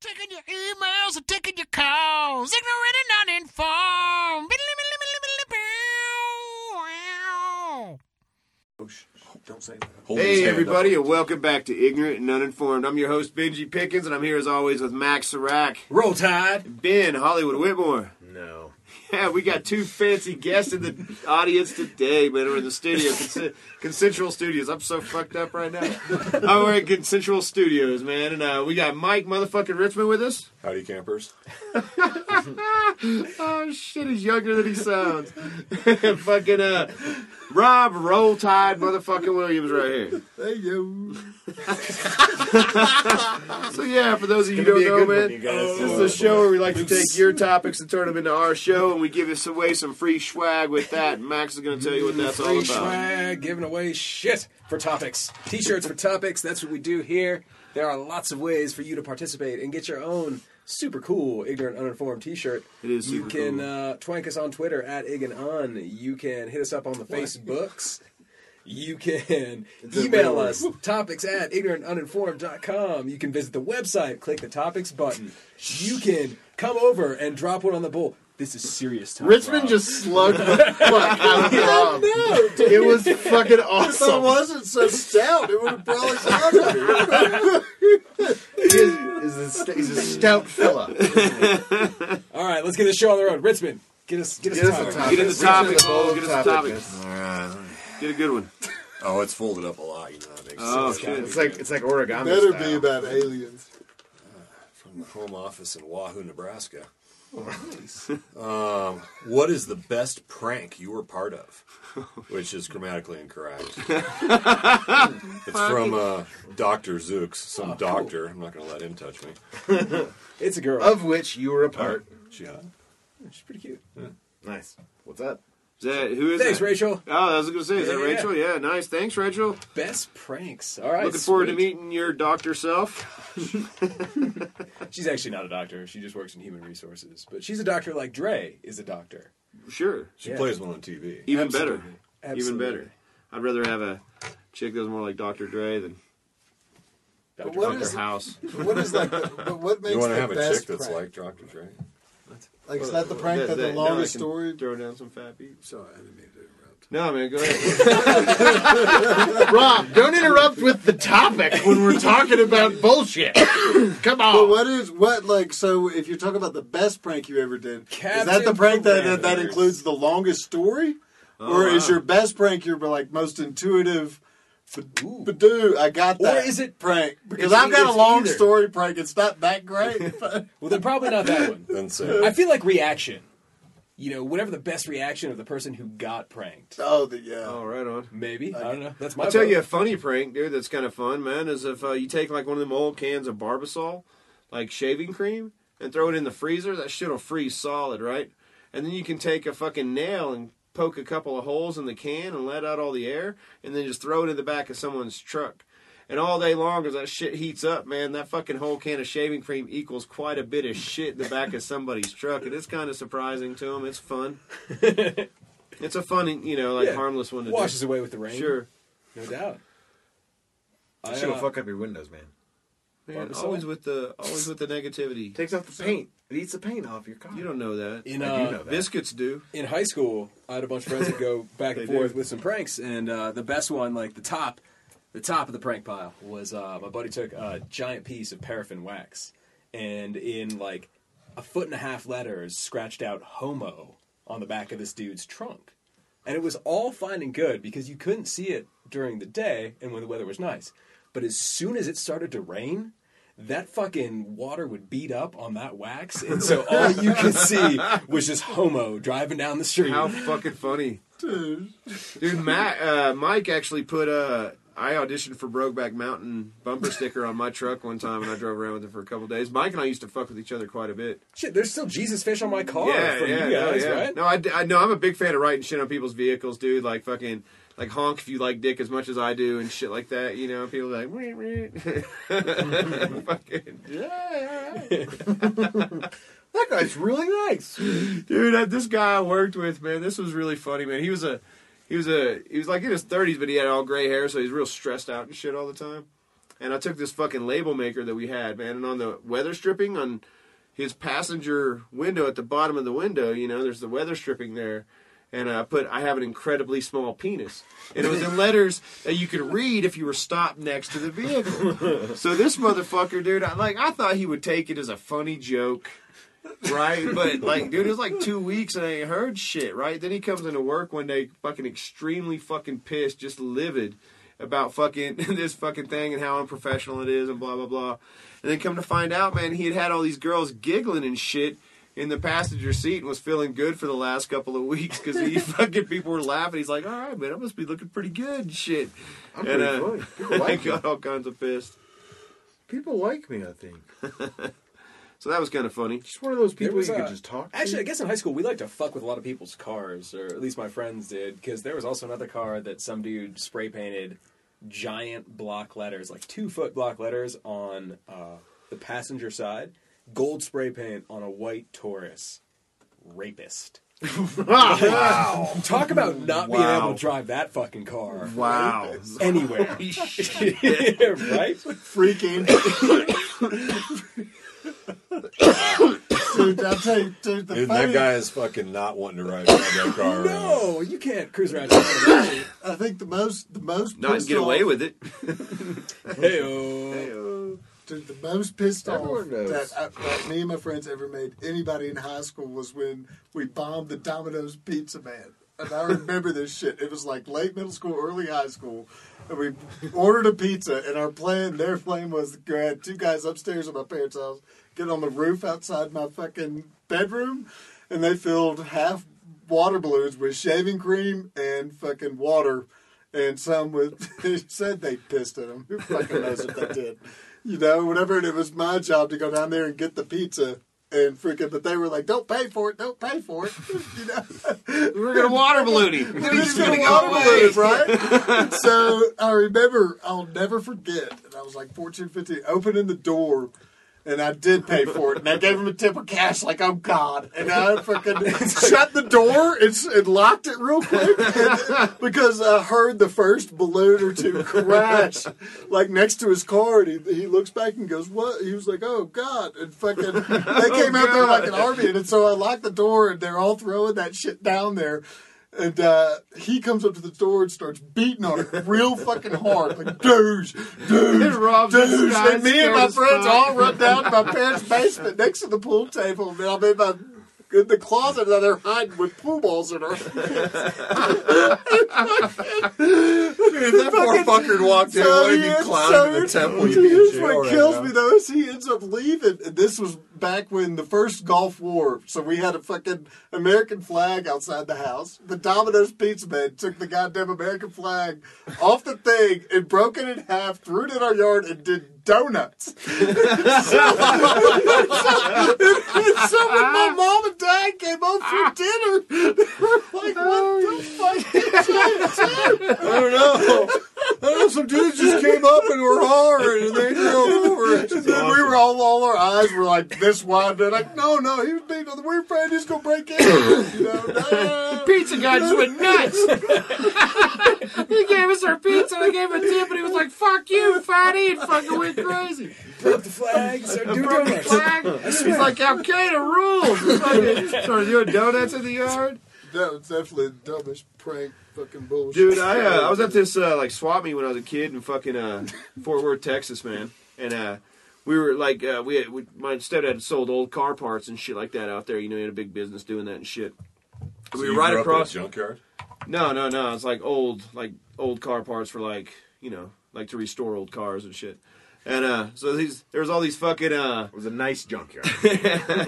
Taking your emails and taking your calls. Ignorant and uninformed. Oh, don't say that. Hold Hey, everybody, up. and welcome back to Ignorant and Uninformed. I'm your host, Benji Pickens, and I'm here as always with Max Serac, Roll Tide. Ben Hollywood Whitmore. No. Yeah, we got two fancy guests in the audience today, man. We're in the studio, Conce- Consensual Studios. I'm so fucked up right now. Oh, we're at Consensual Studios, man, and uh, we got Mike motherfucking Richmond with us. Howdy, campers. Oh shit, he's younger than he sounds. fucking uh, Rob Roll Tide motherfucking Williams right here. Hey, yo. So yeah, for those of you who don't know, man, one, this is a show where we like to take your topics and turn them into our show, and we give us away some free swag with that. Max is going to tell you what that's all about. Free swag, giving away shit for topics. T-shirts for topics. That's what we do here. There are lots of ways for you to participate and get your own super cool ignorant uninformed T-shirt. It is You super can cool. uh, twank us on Twitter at ig and un. You can hit us up on the Facebooks. You can email us topics at ignorantuninformed.com. You can visit the website, click the topics button. You can come over and drop one on the bowl. This is serious time. Richmond Rob. just slugged the fuck out of Rob. It was fucking If I awesome. wasn't so stout, it would have probably sounded He is, is a, st- he's a stout fella. All right, let's get this show on the road. Richmond, get us get us, Get us a a topic. topic. Get in the topics, Richmond, Get us the topic. All right. Get a good one. Oh, it's folded up a lot. You know, that makes Oh sense. shit. It's like it's like origami. better style. be about aliens. Uh, from the home office in Wahoo, Nebraska. um, what is the best prank you were part of? Which is grammatically incorrect. it's from uh, Dr. Zooks, some doctor. I'm not going to let him touch me. It's a girl. of which you were a part. She hot? She's pretty cute. Nice. What's up? Is that who is Thanks, that? Rachel. Oh, I was going to say, is that Yeah, yeah. Rachel? Yeah, nice. Thanks, Rachel. Best pranks. All right. Looking forward to meeting your doctor self. She's actually not a doctor. She just works in human resources. But she's a doctor like Dre is a doctor. Sure. She Yeah. plays one on TV. Even Absolutely. better. Absolutely. Even better. I'd rather have a chick that's more like Dr. Dre than Dr. What Dr. is- House. What is like? The, but what makes You want to have a best chick that's prank? like Dr. Dre? Like is that the prank that, the no, I longest story? Throw down some fat beats. Sorry, I didn't mean to interrupt. No, man, go ahead. Rob, don't interrupt with the topic when we're talking about bullshit. Come on. But what is what like? So if you're talking about the best prank you ever did, is that the prank that that, that includes the longest story, Oh, or is your best prank your like most intuitive? Ooh. Badoo, I got Or that. is it- prank? Because it's- I've got a long either. story prank. It's not that great. but- Well, then probably not that one. Then say, I feel like reaction. You know, whatever the best reaction of the person who got pranked. oh, the yeah. Oh, right on. Maybe. I don't know. That's my I'll tell vote. you a funny prank, dude, that's kind of fun, man, is if uh, you take like one of them old cans of Barbasol, like shaving cream, and throw it in the freezer, that shit'll freeze solid, right? And then you can take a fucking nail and poke a couple of holes in the can and let out all the air, and then just throw it in the back of someone's truck. And all day long, as that shit heats up, man, that fucking whole can of shaving cream equals quite a bit of shit in the back of somebody's truck, and it's kind of surprising to them. It's fun. it's a fun, you know, like Yeah. harmless one to washes do. away with the rain. Sure. No doubt. I, Shit'll uh, fuck up your windows, man. Man, Barbasol? always with the always with the negativity. Takes off the paint. It eats the paint off your car. You don't know that. in, I uh, do know that. Biscuits do. in high school, I had a bunch of friends that go back and They forth do. with some pranks, and uh, the best one, like the top, the top of the prank pile, was uh, my buddy took a giant piece of paraffin wax, and in like a foot and a half letters, scratched out "homo" on the back of this dude's trunk, and it was all fine and good because you couldn't see it during the day and when the weather was nice, but as soon as it started to rain. That fucking water would beat up on that wax, and so all you could see was just homo driving down the street. How fucking funny, dude! Dude, Matt, uh, Mike actually put a. I auditioned for Brokeback Mountain bumper sticker on my truck one time, and I drove around with it for a couple days. Mike and I used to fuck with each other quite a bit. Shit, there's still Jesus fish on my car yeah, from yeah, you guys, no, yeah. right? No, I, I know I'm a big fan of writing shit on people's vehicles, dude. Like fucking. Like honk if you like dick as much as I do and shit like that, you know. People are like, fucking, That guy's really nice. dude uh, this guy i worked with man this was really funny man he was a he was a he was like in his 30s but he had all gray hair so he's real stressed out and shit all the time and I took this fucking label maker that we had, man, and on the weather stripping on his passenger window at the bottom of the window, you know, there's the weather stripping there. And I put, I have an incredibly small penis. And it was in letters that you could read if you were stopped next to the vehicle. So this motherfucker, dude, I, like, I thought he would take it as a funny joke right? But like, dude, it was like two weeks and I ain't heard shit, right? Then he comes into work one day, fucking extremely fucking pissed, just livid about fucking this fucking thing and how unprofessional it is and blah blah blah. And then come to find out, man, he had had all these girls giggling and shit in the passenger seat and was feeling good for the last couple of weeks because he fucking people were laughing. He's like, all right, man, I must be looking pretty good and shit. I'm and pretty funny. People I like, me. all kinds of pissed. People like me, I think. So that was kind of funny. Just one of those people was, you uh, could just talk to. Actually, I guess in high school we liked to fuck with a lot of people's cars, or at least my friends did, because there was also another car that some dude spray painted giant block letters, like two foot block letters on uh, the passenger side, gold spray paint on a white Taurus. Rapist. wow! Talk about not being Wow. able to drive that fucking car Wow. anywhere, Holy right? Freaking. dude, I'll tell you, dude, the Dude, funny, that guy is fucking not wanting to ride that car. around. No, you can't cruise around. I think the most, the most Not pissed get away off- with it. Dude, the most pissed off Everyone knows. that, I, that me and my friends ever made anybody in high school was when we bombed the Domino's Pizza Man. And I remember this shit. It was like late middle school, early high school. And we ordered a pizza, and our plan, their plan was to grab two guys upstairs at my parents' house, get on the roof outside my fucking bedroom, and they filled half water balloons with shaving cream and fucking water, and some with. They said they pissed at them. Who fucking knows if they did? You know, whatever. And it was my job to go down there and get the pizza. And freaking, but they were like, "Don't pay for it, don't pay for it." you know, We're gonna water balloon him. We're He's just gonna gonna water balloon, right? And so I remember, I'll never forget. And I was like 14, 15, opening the door, and I did pay for it. And I gave him a tip of cash, like, oh God. And I fucking shut the door and, and locked it real quick and- because I heard the first balloon or two crash, like next to his car. And he, he looks back and goes, what? He was like, oh God. And fucking, they oh, came out there like an army. And so I locked the door, and they're all throwing that shit down there. And uh, he comes up to the door and starts beating on it real fucking hard. Like, douche, douche, Rob's douche. And me and my friends fuck. all run down to my parents' basement next to the pool table. And I'm in my in the closet that they're hiding with pool balls in her. Dude, that poor fucker walked in, So wanted to he be is- clowned so the it's- temple. You'd be Here's what right kills now. me though is he ends up leaving. And this was back when the first Gulf War. So we had a fucking American flag outside the house. The Domino's Pizza Man took the goddamn American flag off the thing and broke it in half, threw it in our yard, and did donuts. so, so when my mom and dad came home for ah. dinner, they were like, "What oh, the fuck did you do?" I don't know. I don't know. Some dudes just came up and were hollering and they drove over it. And then we were all, all our eyes were like this wide. They're like, no, no, he was beating on the. We were afraid he's gonna break in. You know, no. pizza guy just went nuts. he gave us our pizza and I gave him a tip and he was like, fuck you, fatty, and fucking went crazy. Broke the flag. Started doing Broke the donuts. flag. He's like, Al Qaeda rules. Fucking Started doing donuts in the yard. That was definitely the dumbest prank fucking bullshit. Dude, I uh, I was at this uh, like swap meet when I was a kid in fucking uh, Fort Worth, Texas, man, and uh, we were like uh, we, had, we my stepdad sold old car parts and shit like that out there. You know, he had a big business doing that and shit. So we you were right grew up across. junkyard. No, no, no. It's like old, like old car parts for like you know, like to restore old cars and shit. And uh, so these there was all these fucking uh, It was a nice junkyard.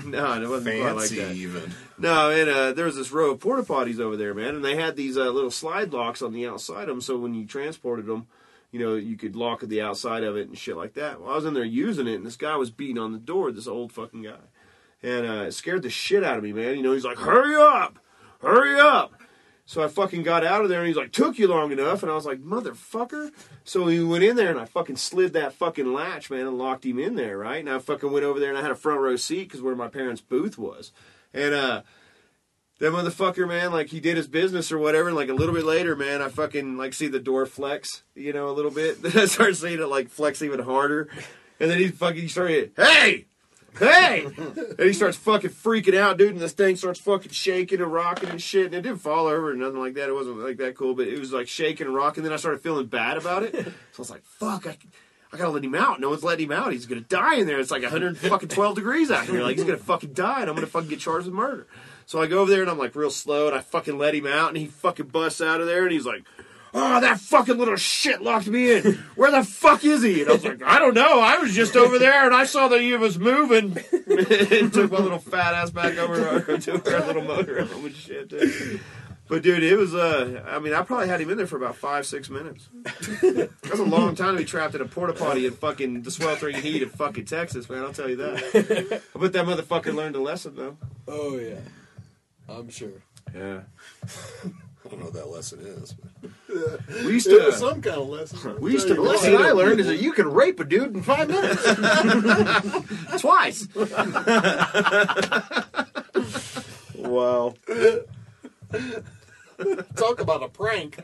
no, it wasn't quite like Fancy, that. even. No, and uh, there was this row of porta potties over there, man, and they had these uh, little slide locks on the outside of them, so when you transported them, you know, you could lock the outside of it and shit like that. Well, I was in there using it, and this guy was beating on the door, this old fucking guy, and uh, it scared the shit out of me, man. You know, he's like, "Hurry up, hurry up!" So I fucking got out of there, and he's like, "Took you long enough," and I was like, "Motherfucker!" So he went in there, and I fucking slid that fucking latch, man, and locked him in there, right? And I fucking went over there, and I had a front row seat because where my parents' booth was, and uh that motherfucker, man, like he did his business or whatever, and like a little bit later, man, I fucking like see the door flex, you know, a little bit. Then I start seeing it like flex even harder, and then he fucking he started, hey, hey, and he starts fucking freaking out, dude, and this thing starts fucking shaking and rocking and shit, and it didn't fall over or nothing like that. It wasn't like that cool, but it was like shaking and rocking. Then I started feeling bad about it, so I was like, fuck, I. I gotta let him out. No one's letting him out. He's gonna die in there. It's like 112 degrees out here. Like he's gonna fucking die, and I'm gonna fucking get charged with murder. So I go over there and I'm like real slow, and I fucking let him out, and he fucking busts out of there, and he's like, "Oh, that fucking little shit locked me in. Where the fuck is he?" And I was like, "I don't know. I was just over there, and I saw that he was moving." and took my little fat ass back over to our little motor home and shit. Dude. But dude, it was uh I mean I probably had him in there for about five, six minutes. That's a long time to be trapped in a porta potty in fucking the sweltering heat of fucking Texas, man, I'll tell you that. I bet that motherfucker learned a lesson though. Oh yeah, I'm sure. Yeah. I don't know what that lesson is. But We used It was to some kind of lesson. we used to The lesson I learned is that you can rape a dude in five minutes. Twice. Wow. Talk about a prank.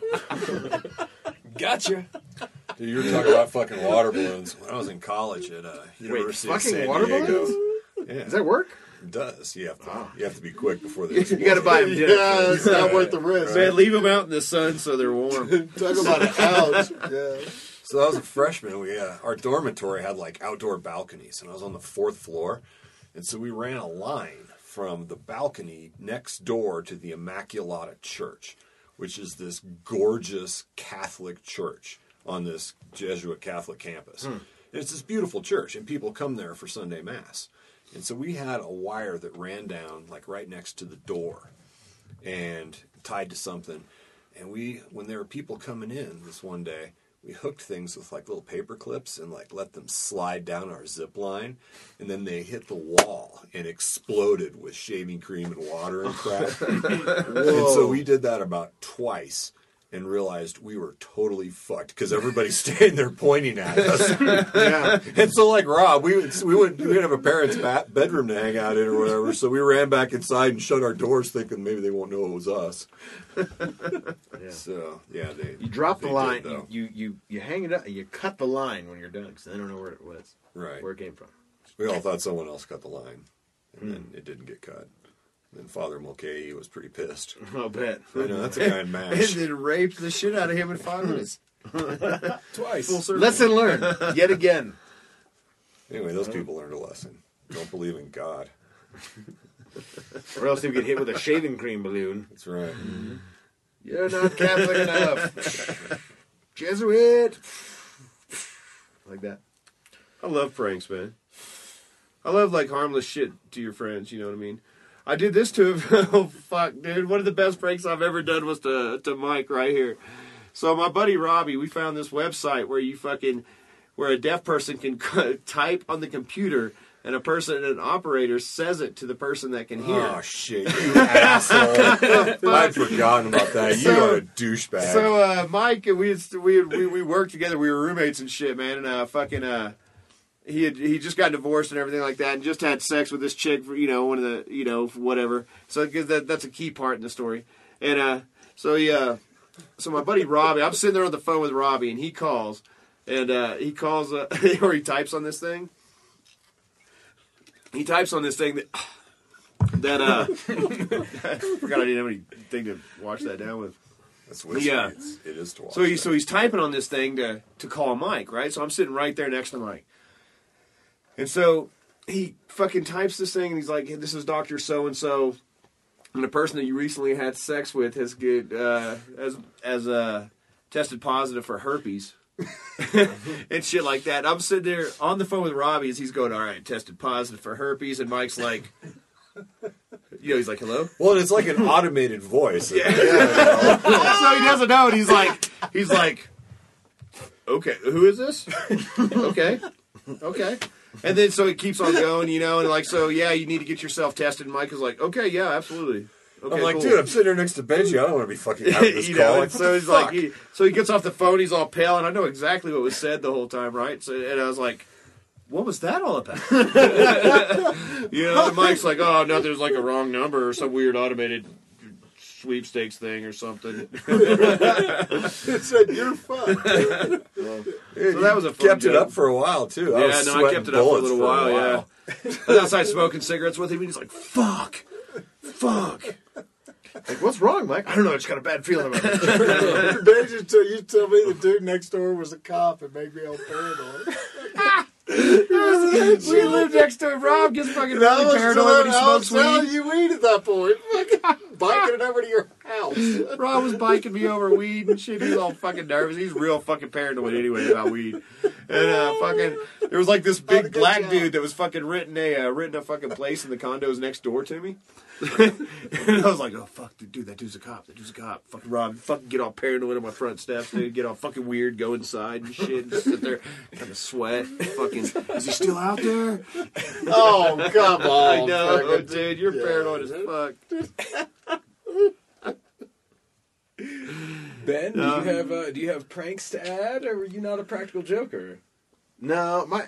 Gotcha. Dude, you were talking about fucking water balloons. When I was in college at uh, University of fucking San water Diego, balloons? yeah, Does that work? It does. You have to. You have to be quick before they. You gotta buy them dinner. Yeah, it's not worth the risk. Man, leave them out in the sun so they're warm. Talk about a couch. Yeah. So I was a freshman. We uh, our dormitory had like outdoor balconies, and I was on the fourth floor, and so we ran a line from the balcony next door to the Immaculata Church, which is this gorgeous Catholic church on this Jesuit Catholic campus. And it's this beautiful church, and people come there for Sunday Mass. And so we had a wire that ran down like right next to the door and tied to something. And we, when there were people coming in this one day, we hooked things with like little paper clips and like let them slide down our zip line. And then they hit the wall and exploded with shaving cream and water and crap. and so we did that about twice and realized we were totally fucked because everybody's standing there pointing at us. Yeah. And so, like Rob, we would we would we would have a parent's bedroom to hang out in or whatever. So we ran back inside and shut our doors, thinking maybe they won't know it was us. So yeah, they You drop the line. did, you, you you you hang it up. You cut the line when you're done because they don't know where it was, right. where it came from. We all thought someone else cut the line, and then hmm. it didn't get cut. Then Father Mulcahy was pretty pissed. I'll bet. I know that's a guy in And M*A*S*H. then raped the shit out of him in five minutes. Twice. Full circle. Lesson learned yet again. Anyway, those people learned a lesson. Don't believe in God. Or else he'll get hit with a shaving cream balloon. That's right. You're not Catholic enough. Jesuit. Like that. I love pranks, man. I love like harmless shit to your friends. You know what I mean? I did this to him. oh fuck, dude! One of the best pranks I've ever done was to to Mike right here. So my buddy Robbie, we found this website where you fucking where a deaf person can type on the computer and a person, an operator, says it to the person that can hear. Oh shit, you asshole! I'd forgotten about that. You So- are a douchebag. So uh, Mike and we we, we we worked together. We were roommates and shit, man. And uh, fucking uh, he had he just got divorced and everything like that, and just had sex with this chick for you know one of the you know whatever. So 'cause that that's a key part in the story. And uh, so he uh, so my buddy Robbie, I'm sitting there on the phone with Robbie, and he calls, and uh, he calls uh, or he types on this thing. He types on this thing that that uh, I forgot I didn't have anything to wash that down with. That's whiskey. yeah. It's, it is to watch. So he that. so he's typing on this thing to to call Mike, right? So I'm sitting right there next to Mike, and so he fucking types this thing, and he's like, hey, "This is Doctor So and So, and the person that you recently had sex with has get uh, as as uh, tested positive for herpes." and shit like that. I'm sitting there on the phone with Robbie as he's going, "All right, tested positive for herpes," and Mike's like, "You know," he's like, "Hello." well, it's like an automated voice. so he doesn't know, and he's like, he's like, okay, who is this? okay, okay. And then so it keeps on going, you know, and like, so yeah, you need to get yourself tested. And Mike is like, okay, yeah, absolutely. Okay, I'm like, cool. dude, I'm sitting here next to Benji. I don't want to be fucking having this you call. know, Like, so he's like, he, so he gets off the phone, he's all pale, and I know exactly what was said the whole time, right? So, and I was like, what was that all about? you know, Mike's like, oh no, there's like a wrong number or some weird automated sweepstakes thing or something. It said you're fucked. so that was a fun Kept it up for a while too. I Yeah, was no, I kept it up for a little for while. while. Yeah, I was outside smoking cigarettes with him. and He's like, "Fuck, fuck." Like, what's wrong, Mike? I don't know. I just got a bad feeling about it. they just you tell me the dude next door was a cop and made me all paranoid. we lived next to him. Rob gets fucking really paranoid when he I was smokes weed. you weed at that point. Biking it over to your house. Rob was biking me over weed and shit. He's all fucking nervous. He's real fucking paranoid anyway about weed. And uh, fucking, there was like this big black job. dude that was fucking renting a uh, renting a fucking place in the condos next door to me. and I was like, oh fuck, dude, dude, that dude's a cop. That dude's a cop. Fucking Rob, fucking get all paranoid on my front steps, dude. Get all fucking weird, go inside and shit. And just sit there, kind of sweat. Fucking, is he still out there? Oh, come on. I know, fucking- dude. You're Yeah. paranoid as fuck. Ben, do Um, you have uh, do you have pranks to add, or were you not a practical joker? No, my,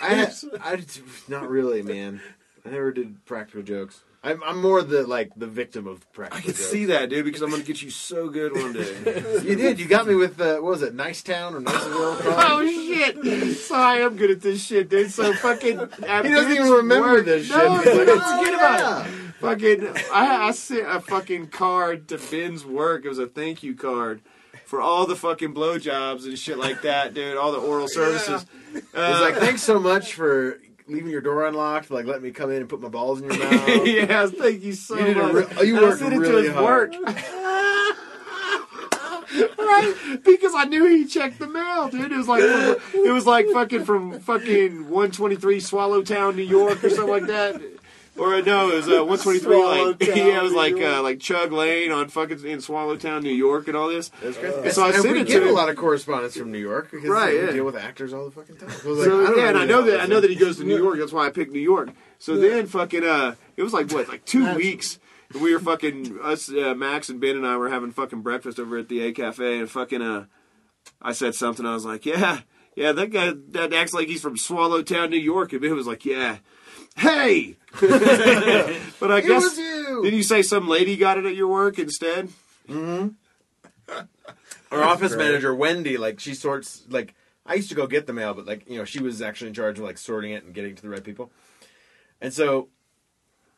I, I, not really, man. I never did practical jokes. I'm, I'm more the like the victim of practical I can jokes. see that, dude, because I'm gonna get you so good one day. You did. You got me with uh, what was it, Nice Town or Niceville? oh shit! Sorry, I am good at this shit, dude. So fucking. he doesn't even remember this shit. No, He's like, dude, "Oh, forget about yeah." it. Fucking, I, I sent a fucking card to Ben's work. It was a thank you card for all the fucking blowjobs and shit like that, dude. All the oral services. Uh, like, thanks so much for leaving your door unlocked, like letting me come in and put my balls in your mouth. yes, thank you so You much. re- oh, you worked sent it really to his hard. work. right, because I knew he checked the mail, dude. It was like it was like fucking from fucking 123 Swallowtown, New York, or something like that. Or no, it was uh, 123 like yeah, it was like uh, like Chug Lane on fucking in Swallowtown, New York, and all this. That's great. And so I and sent we it get to a lot of correspondence from New York because Right, we yeah. deal with actors all the fucking time. So, I was like, So I don't yeah, and I know that I know that he goes to New York. That's why I picked New York. So then, fucking, uh, it was like what, like two weeks. We were fucking us, uh, Max and Ben and I were having fucking breakfast over at the A Cafe, and fucking, uh, I said something. I was like, yeah, yeah, that guy that acts like he's from Swallowtown, New York, and Ben was like, yeah, hey. but I It guess was you. did you say some lady got it at your work instead? Our office manager Wendy, like she sorts like I used to go get the mail, but like you know she was actually in charge of like sorting it and getting to the right people. And so,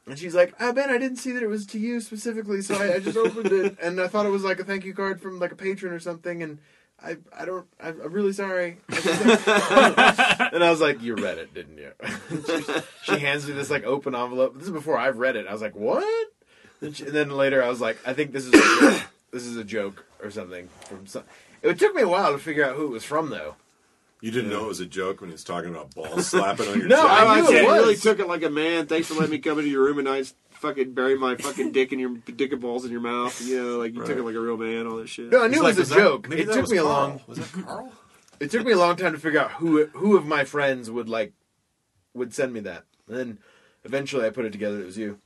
and she's like, "Ah, Ben, I didn't see that it was to you specifically, so I, I just opened it and I thought it was like a thank you card from like a patron or something, and I I don't I, I'm really sorry." and I was like, "You read it, didn't you?" she, she hands me this like open envelope. This is before I've read it. I was like, "What?" And, she, and then later I was like, "I think this is a joke. this is a joke or something from some." It took me a while to figure out who it was from, though. You didn't know it was a joke when he was talking about balls slapping on your No, chest. I I, knew it really was. took it like a man. Thanks for letting me come into your room and I just fucking bury my fucking dick in your dick and balls in your mouth. You know, like you took it like a real man. All this shit. No, I knew He's it like, was a that- joke. maybe It took was me a long. Was that Carl? It took me a long time to figure out who who of my friends would like would send me that. And then eventually I put it together. It was you.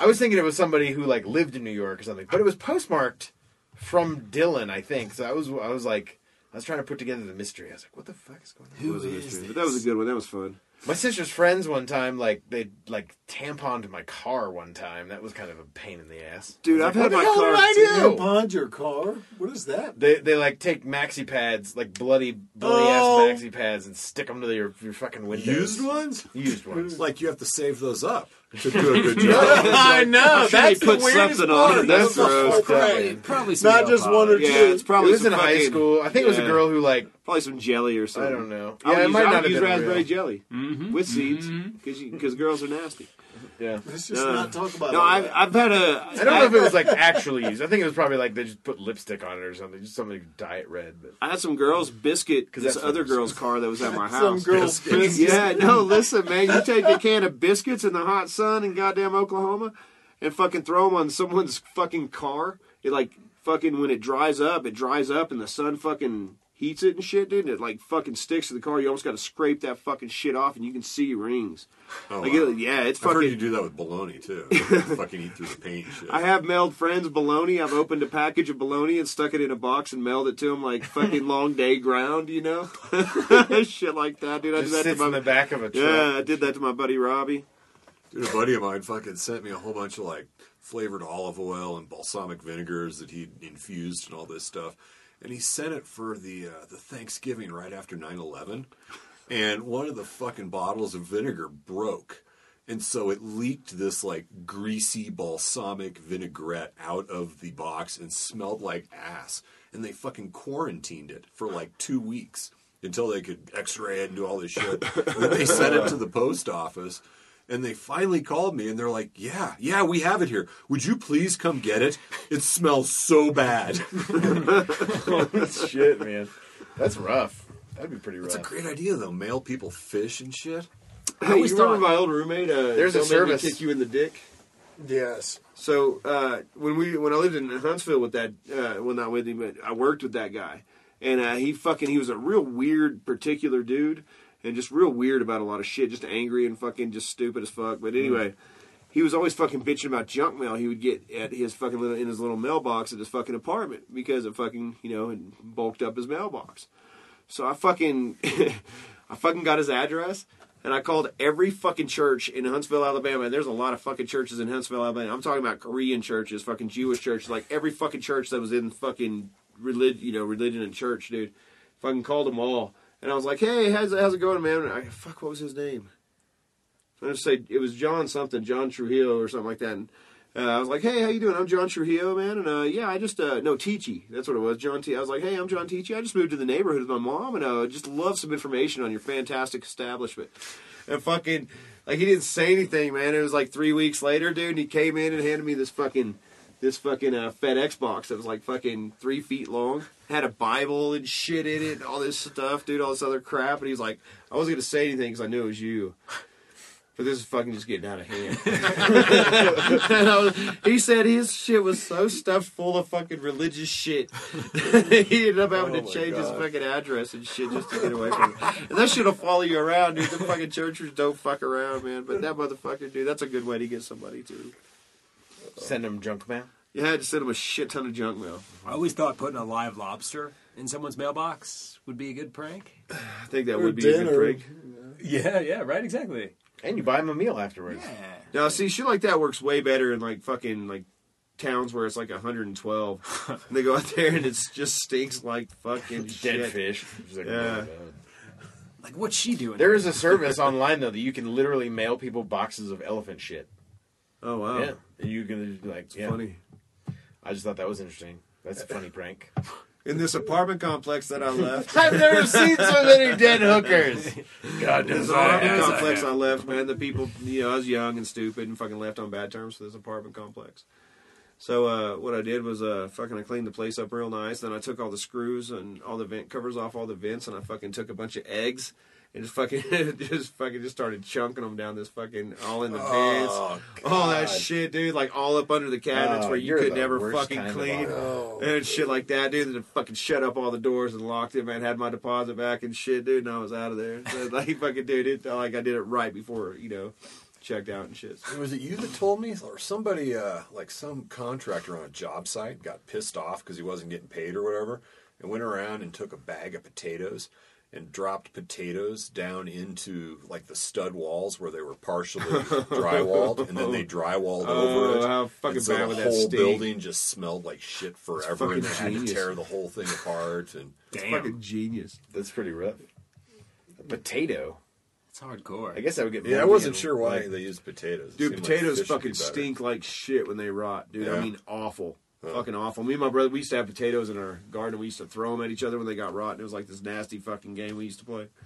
I was thinking it was somebody who like lived in New York or something, but it was postmarked from Dillon, I think. So I was I was like I was trying to put together the mystery. I was like, what the fuck is going on? It was a mystery, but that was a good one. That was fun. My sister's friends one time, like they like tamponed my car one time. That was kind of a pain in the ass. Dude, I I've was had like, my the hell car. did I do? Tampon your car? What is that? They they like take maxi pads, like bloody bloody Oh. ass maxi pads, and stick them to your your fucking windows. Used ones? Used ones. Like you have to save those up to do a good job. I know. I'm sure they put something on it. That's gross. Probably, probably some Not just one or two. Yeah, it's probably it was some in high school. I think it was a girl who like Probably some jelly or something. I don't know. I would Yeah, it use, might I not would have use raspberry real. jelly Mm-hmm. with seeds because girls are nasty. Yeah. Let's just Uh, not talk about No, all I've, that. I've had a. I don't know if it was like actually used. I think it was probably like they just put lipstick on it or something, just something diet red. But I had some girl's biscuit, 'Cause this that's other what- girl's car that was at my house. Some house. girls. Yeah, no, listen, man. You take a can of biscuits in the hot sun in goddamn Oklahoma and fucking throw them on someone's fucking car. It like fucking when it dries up, it dries up and the sun fucking heats it and shit, dude. And it like fucking sticks to the car. You almost got to scrape that fucking shit off and you can see rings. Oh, Like, wow. it, yeah, it's I've heard you do that with bologna too. fucking eat through the paint and shit. I have mailed friends bologna. I've opened a package of bologna and stuck it in a box and mailed it to them like fucking long day ground, you know? Shit like that, dude. I did just that to my in the back of a truck. Yeah, I did that to my buddy Robbie. Dude, a buddy of mine fucking sent me a whole bunch of like flavored olive oil and balsamic vinegars that he'd infused and all this stuff. And he sent it for the uh, the Thanksgiving right after 9/11. And one of the fucking bottles of vinegar broke. And so it leaked this like greasy balsamic vinaigrette out of the box and smelled like ass. And they fucking quarantined it for like two weeks until they could x-ray it and do all this shit. Then they sent it to the post office. And they finally called me and they're like, Yeah, yeah, we have it here. Would you please come get it? It smells so bad. Shit, man. That's rough. That'd be pretty rough. It's a great idea though. Mail people fish and shit. Hey, you always remember thought- my old roommate? Uh, There's a don't make me service. kick you in the dick. Yes. So uh, when we when I lived in Huntsville with that, uh, well not with him, but I worked with that guy, and uh, he fucking he was a real weird, particular dude, and just real weird about a lot of shit, just angry and fucking just stupid as fuck. But anyway, he was always fucking bitching about junk mail he would get at his fucking little in his little mailbox at his fucking apartment because it fucking you know had bulked up his mailbox. So I fucking I fucking got his address and I called every fucking church in Huntsville, Alabama. And there's a lot of fucking churches in Huntsville, Alabama. I'm talking about Korean churches, fucking Jewish churches, like every fucking church that was in fucking religion, you know, religion and church, dude. Fucking called them all. And I was like, hey, how's, how's it going, man? And I, fuck, what was his name? I'm gonna say it was John something, John Trujillo or something like that. And uh, I was like, "Hey, how you doing? I'm John Trujillo, man." And uh, yeah, I just uh, no Teachy. That's what it was, John T. I was like, "Hey, I'm John Teachy. I just moved to the neighborhood with my mom, and uh, just love some information on your fantastic establishment." And fucking like he didn't say anything, man. It was like three weeks later, dude. And he came in and handed me this fucking this fucking uh, FedEx box that was like fucking three feet long. Had a Bible and shit in it, and all this stuff, dude. All this other crap. And he's like, I wasn't gonna say anything because I knew it was you. But this is fucking just getting out of hand. Was- he said his shit was so stuffed full of fucking religious shit. he ended up having Oh to change his fucking address and shit just to get away from it. And that shit'll follow you around, dude. The fucking churchers don't fuck around, man. But that motherfucker, dude, that's a good way to get somebody to. Send them junk mail. You had to send him a shit ton of junk mail. I always thought putting a live lobster in someone's mailbox would be a good prank. I think that Or would be a dinner. good prank. Yeah, yeah, right, exactly. And you buy them a meal afterwards. Yeah. Now, see, shit like that works way better in like fucking like towns where it's like 112. and they go out there and it just stinks like fucking Dead shit. fish. Just like, Yeah. Like, what's she doing? There is a service online though that you can literally mail people boxes of elephant shit. Oh wow, Yeah, and you can just be like, yeah. funny. I just thought that was interesting. That's a funny prank. In this apartment complex that I left, I've never seen so many dead hookers. God this knows apartment I complex I left, man. The people, you know, I was young and stupid and fucking left on bad terms with this apartment complex. So uh, what I did was uh, fucking I cleaned the place up real nice. Then I took all the screws and all the vent covers off all the vents, and I fucking took a bunch of eggs and just fucking just fucking just started chunking them down this fucking all in the pants, Oh, all that shit, dude. Like all up under the cabinets Oh, where you could never fucking clean. Oh. and shit like that, dude. That fucking shut up all the doors and locked it, man. Had my deposit back and shit, dude. And I was out of there. So, like fucking dude, it like I did it right before you know checked out and shit. Was it you that told me, or somebody, uh, like some contractor on a job site, got pissed off because he wasn't getting paid or whatever, and went around and took a bag of potatoes and dropped potatoes down into like the stud walls where they were partially drywalled, and then they drywalled Oh, over it. how fucking and so bad the would that whole stink? building just smelled like shit forever, and they fucking had to tear the whole thing apart. And Damn. Fucking genius. That's pretty rough. A potato. It's hardcore. I guess I would get. yeah, I wasn't sure why like, they used potatoes. It Dude, seemed like potatoes fucking be stink like shit when they rot, dude. I mean, awful. Uh-huh. Fucking awful. Me and my brother, we used to have potatoes in our garden. And we used to throw them at each other when they got rotten. It was like this nasty fucking game we used to play.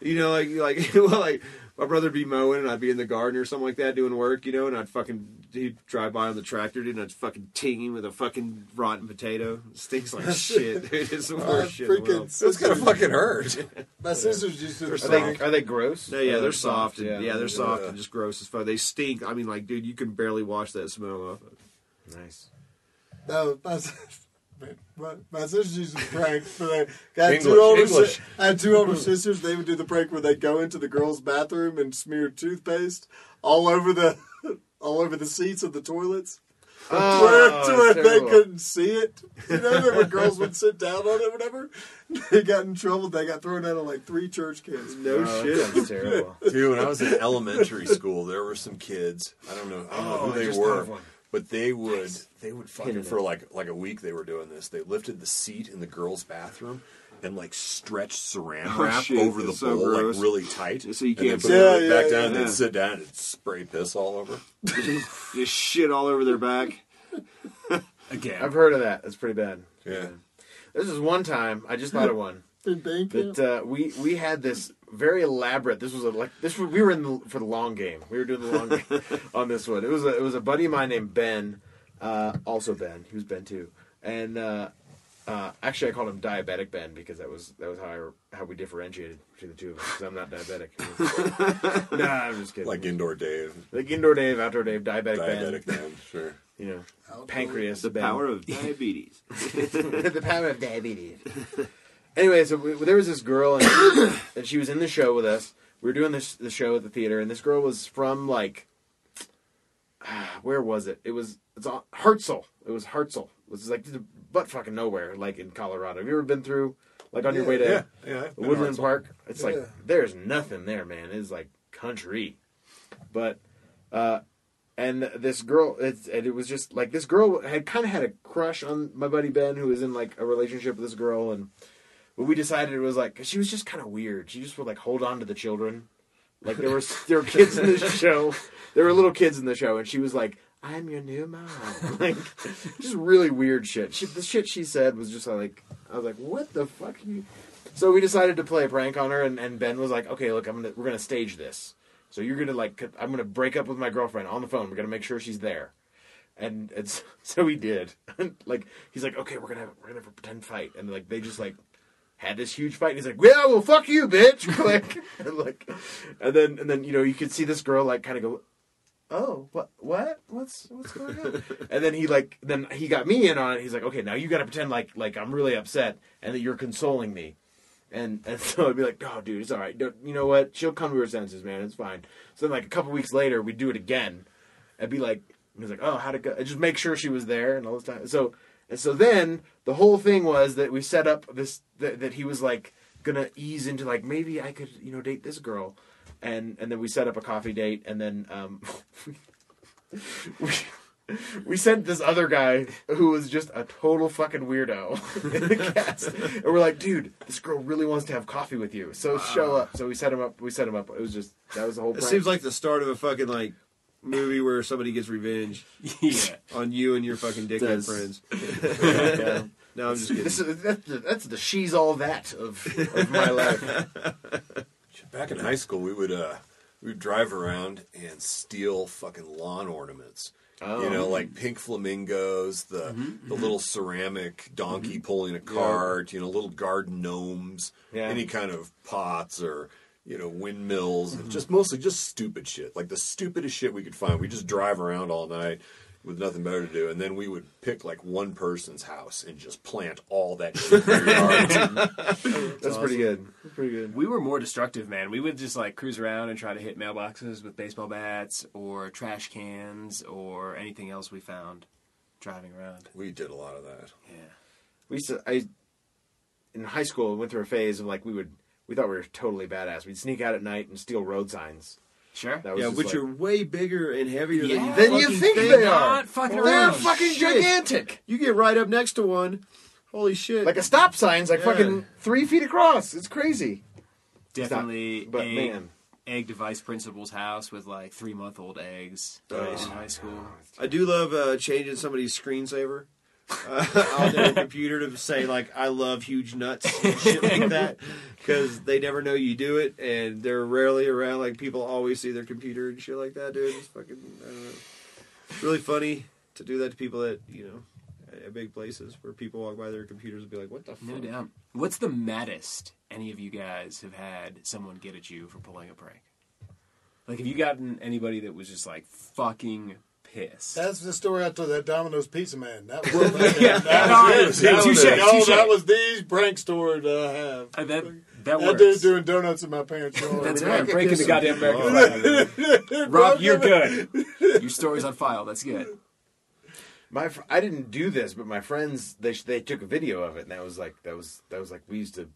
You know, like like well, like my brother'd be mowing and I'd be in the garden or something like that doing work, you know, and I'd fucking he'd drive by on the tractor, dude, and I'd fucking ting him with a fucking rotten potato. It stinks like shit, dude. It's the My worst shit in the freaking world. It's gonna fucking hurt. my sisters to Are they, are they gross? Yeah, yeah, Or they're soft. And, yeah. yeah. they're soft Yeah. and just gross as fuck. They stink. I mean, like, dude, you can barely wash that smell off. Nice. No, my, my, my sisters used to prank. But I got English, two older. Si- I had two older sisters. They would do the prank where they'd go into the girls' bathroom and smear toothpaste all over the all over the seats of the toilets. Oh, where, to where they couldn't see it. You know, that when girls would sit down on it, whatever. They got in trouble. They got thrown out of like three church cans. No Oh, shit. that sounds terrible. Dude, when I was in elementary school, there were some kids. I don't know. I don't know Oh, who they were, of one. But they would they would fucking for like like a week. They were doing this. They lifted the seat in the girls' bathroom and like stretched saran Oh, wrap shit, over the that's so bowl gross. like really tight. So you can't put see it it. back Yeah, down yeah, and sit down and spray piss all over. Just shit all over their back. Again. I've heard of that. That's pretty bad. Yeah. This is one time. I just thought of one. In band camp. that uh, we we had this very elaborate. This was a like this was, we were in the, for the long game. We were doing the long game on this one. It was a, it was a buddy of mine named Ben, uh, also Ben. He was Ben too, and uh, uh, actually I called him diabetic Ben because that was that was how I, how we differentiated between the two of us. Because I'm not diabetic. nah, I'm just kidding. Like indoor Dave, like indoor Dave, outdoor Dave, diabetic, Ben. diabetic Ben. sure. You know, Outdoor- pancreas. The Ben. power of diabetes. the power of diabetes. Anyway, so we, there was this girl, and she, and she was in the show with us. We were doing this the show at the theater, and this girl was from like, ah, where was it? It was it's on Hartsel. It was Hartsel. It was like butt fucking nowhere, like in Colorado. Have you ever been through, like on your way to Yeah, yeah. Woodland Park? It's like there's nothing there, man. It's like country, but. uh and this girl it's and it was just like this girl had kind of had a crush on my buddy ben who was in like a relationship with this girl and but we decided it was like she was just kind of weird. She just would like hold on to the children. Like there was there were kids in the show. There were little kids in the show and she was like i'm your new mom. Like just really weird shit. She, the shit she said was just like i was like what the fuck are you so we decided to play a prank on her and, and ben was like okay look i'm gonna we're gonna stage this. So you're gonna like, I'm gonna break up with my girlfriend on the phone. We're gonna make sure she's there, and it's so we did. like he's like, okay, we're gonna have, we're gonna have a pretend fight, and like they just like had this huge fight. And he's like, yeah, well, fuck you, bitch. Click, and like, and then and then you know you could see this girl like kind of go, oh, what, what, what's what's going on? and then he like then he got me in on it. He's like, okay, now you got to pretend like like I'm really upset and that you're consoling me. And and so I'd be like, oh, dude, it's all right. Don't, you know what? She'll come to her senses, man. It's fine. So then, like a couple weeks later, we'd do it again. I'd be like, he's like, oh, how'd it go? I'd just make sure she was there and all this time. So and so then the whole thing was that we set up this that, that he was like gonna ease into like maybe I could you know date this girl, and and then we set up a coffee date, and then um, we, we sent this other guy who was just a total fucking weirdo in the cast, and we're like, dude, this girl really wants to have coffee with you, so show up. So we set him up. We set him up. It was just that was the whole. It prank. seems like the start of a fucking like movie where somebody gets revenge yeah. on you and your fucking dickhead friends. Yeah. No, I'm just kidding. This is, that's, the, that's the she's all that of, of my life. Back in high school, we would uh, we would drive around and steal fucking lawn ornaments. Oh. You know, like pink flamingos, the mm-hmm, the mm-hmm. little ceramic donkey mm-hmm. pulling a cart. You know, little garden gnomes, Yeah. any kind of pots or you know windmills. and Just mostly just stupid shit, like the stupidest shit we could find. We just drive around all night with nothing better to do, and then we would pick like one person's house and just plant all that shit in their yard. That's pretty good. That's pretty good. We were more destructive, man. We would just like cruise around and try to hit mailboxes with baseball bats or trash cans or anything else we found driving around. we did a lot of that. Yeah. We used to, I, in high school, we went through a phase of like we would, we thought we were totally badass. We'd sneak out at night and steal road signs. Sure. That was Yeah, which like- are way bigger and heavier Yeah. than you, Than you think they are. Not fucking They're around. fucking Shit. gigantic. You get right up next to one. Holy shit! Like a stop sign's like Yeah. fucking three feet across. It's crazy. Definitely But egg, man, egg device principal's house with like three month old eggs Oh. in high school. I do love uh, changing somebody's screensaver uh, on their computer to say like "I love huge nuts" and shit like that because they never know you do it and they're rarely around. Like people always see their computer and shit like that, dude. It's fucking. I don't know. It's really funny to do that to people that you know at, at big places where people walk by their computers and be like, "What the fuck?" No doubt. What's the maddest any of you guys have had someone get at you for pulling a prank? Like, have you gotten anybody that was just like fucking pissed? That's the story I told that Domino's Pizza Man. That was, Yeah. that was. That was it. No, that was the prank story that I have. Uh, that that That works. dude doing donuts in my parents' yard. That's I mean, I right. could Breaking the him. goddamn American flag. Rob, you're good. Your story's on file. That's good. my fr- I didn't do this, but my friends they they took a video of it, and that was like that was that was like we used to.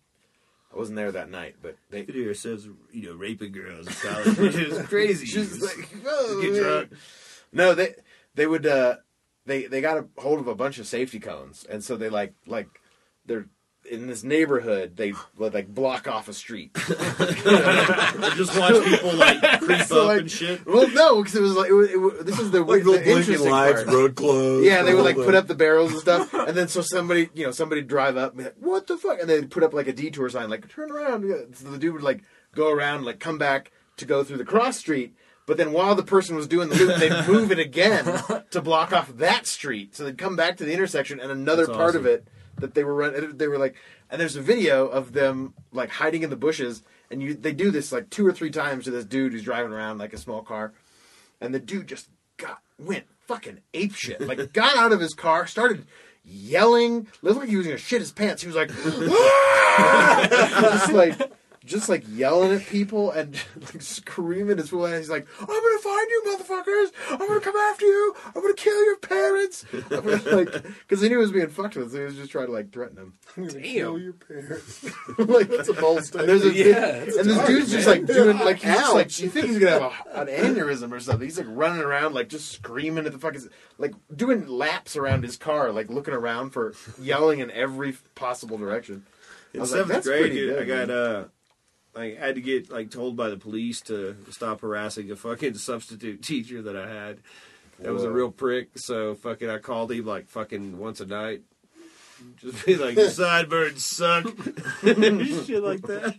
I wasn't there that night, but they. Video says you know raping girls in college. it was crazy. She's like, "Oh, get drunk. No, they they would uh they they got a hold of a bunch of safety cones, and so they like like they're in this neighborhood. They would like block off a street. just watch people like creep So, up like, and shit. Well, no, because it was like it was, it was, this is the, Like the little blinking interesting lights, part. road closed. Yeah, they would like all put up the barrels and stuff, and then so somebody, you know, somebody drive up, and be like, "What the fuck?" And they put up like a detour sign, like "Turn around." So the dude would like go around, like come back to go through the cross street, but then while the person was doing the loop, they'd move it again to block off that street. So they'd come back to the intersection, and another That's part of it that they were running, they were like, and there's a video of them like hiding in the bushes, and you they do this like two or three times to this dude who's driving around like a small car, and the dude just got went fucking ape shit. Like got out of his car, started yelling, looked like he was gonna shit his pants. He was like, ah! just like just like yelling at people and like screaming his full ass. He's like, "I'm gonna find you, motherfuckers! I'm gonna come after you! I'm gonna kill your parents!" I'm gonna, like, because he knew he was being fucked with, so he was just trying to like threaten him. I'm gonna kill your parents. like, That's a bold and statement. there's a Yeah, and it's this dark, dude's just like doing like he's just Ouch. like you think he's gonna have a, an aneurysm or something. He's like running around like just screaming at the fucking like doing laps around his car, like looking around for yelling in every possible direction. I In was like, seventh that's grade, dude, good, I got man. uh, I had to get like told by the police to stop harassing a fucking substitute teacher that I had. That was a real prick. So fucking, I called him like fucking once a night. Just be like, "Your sideburns suck," shit like that.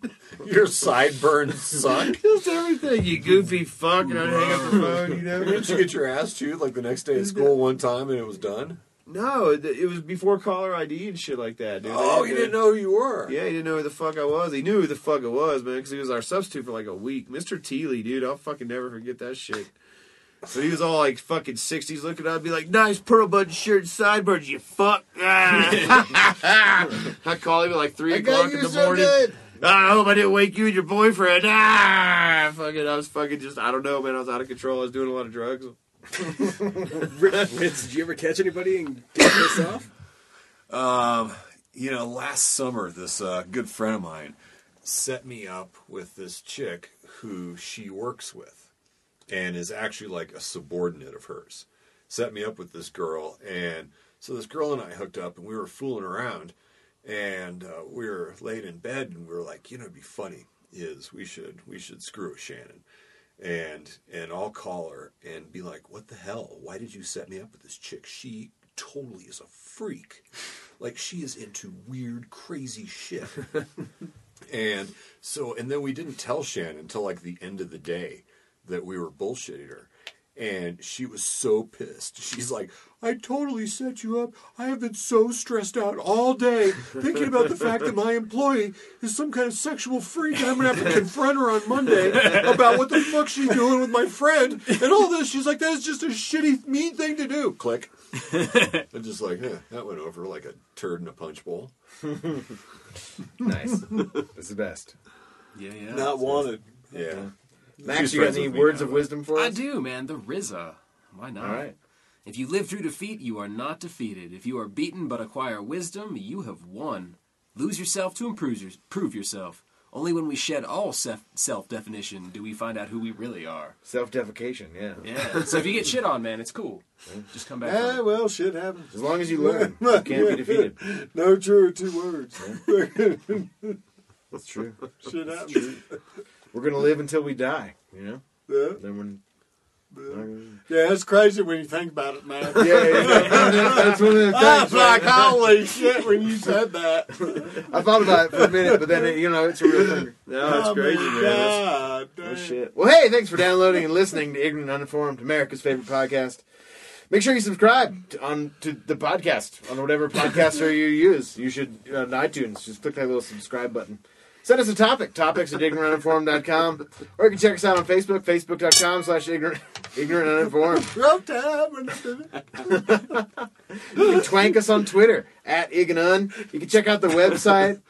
Your sideburns suck. Just everything, you goofy fuck, and I'd hang up the phone. You know. Didn't you get your ass chewed like the next day at school one time and it was done? No, it, it was before caller ID and shit like that, dude. Oh, you didn't know who you were. Yeah, he didn't know who the fuck I was. He knew who the fuck it was, man, because he was our substitute for like a week. Mr. Teely, dude, I'll fucking never forget that shit. So he was all like fucking 60s looking up, be like, nice pearl button shirt, sideburns, you fuck. Ah. I call him at like 3 I got o'clock in the so morning. good. Ah, I hope I didn't wake you and your boyfriend. Ah, fucking, I was fucking just, I don't know, man. I was out of control. I was doing a lot of drugs. Did you ever catch anybody and get this off? Um, you know, last summer, this uh, good friend of mine set me up with this chick who she works with and is actually like a subordinate of hers. Set me up with this girl, and so this girl and I hooked up, and we were fooling around, and uh, we were laid in bed, and we were like, you know, it'd be funny is we should we should screw Shannon, and and I'll call her and be like, what the hell? Why did you set me up with this chick? She totally is a freak. Like she is into weird, crazy shit. and so, and then we didn't tell Shannon until like the end of the day that we were bullshitting her. And she was so pissed. She's like, I totally set you up. I have been so stressed out all day thinking about the fact that my employee is some kind of sexual freak and I'm going to have to confront her on Monday about what the fuck she's doing with my friend and all this. She's like, that is just a shitty, mean thing to do. Click. I'm just like, eh, that went over like a turd in a punch bowl. Nice. That's the best. Yeah, yeah. Not wanted. Yeah. Max, She's you got friends any words of wisdom for us? I do, man. The RZA. Why not? All right. If you live through defeat, you are not defeated. If you are beaten but acquire wisdom, you have won. Lose yourself to improve, your, prove yourself. Only when we shed all self definition do we find out who we really are. Self-defecation, yeah. Yeah. so if you get shit on, man, it's cool. Just come back. Eh, from Yeah, well, shit happens. As long as you learn, you can't be defeated. No truer two words. That's true. shit happens. We're gonna live until we die, you know. Yeah, Then when yeah, it's crazy when you think about it, man. yeah, yeah, that's one of the I was like, right? holy shit, when you said that. I thought about it for a minute, but then it, you know it's a real thing. No, that's Oh, crazy, my man. That's- God, Oh damn. shit. Well, hey, thanks for downloading and listening to Ignorant Uninformed, America's favorite podcast. Make sure you subscribe to, on to the podcast on whatever podcaster you use. You should uh, on iTunes. Just click that little subscribe button. Send us a topic. Topics at ignorantuninformed.com. Or you can check us out on Facebook, facebook.com slash ignorant. ignorant uninformed. You can twank us on Twitter at Ig and Un. You can check out the website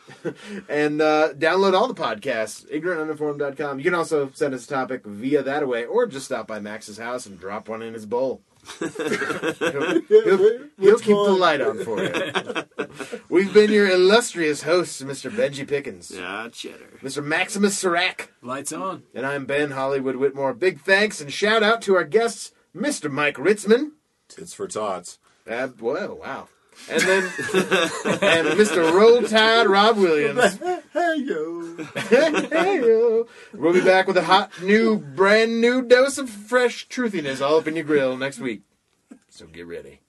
and uh, download all the podcasts, ignorantuninformed.com. You can also send us a topic via that way or just stop by Max's house and drop one in his bowl. He'll he'll, he'll keep the light on for you. We've been your illustrious hosts, Mr. Benji Pickens, Yeah, cheddar. Mr. Maximus Serac, Lights on. and I'm Ben Hollywood Whitmore. Big thanks and shout out to our guests, Mr. Mike Ritzman. It's for tots. Uh, whoa, wow. And then, and Mr. Roll Tide Rob Williams. Hey yo. hey, yo. We'll be back with a hot, new, brand new dose of fresh truthiness all up in your grill next week. So get ready.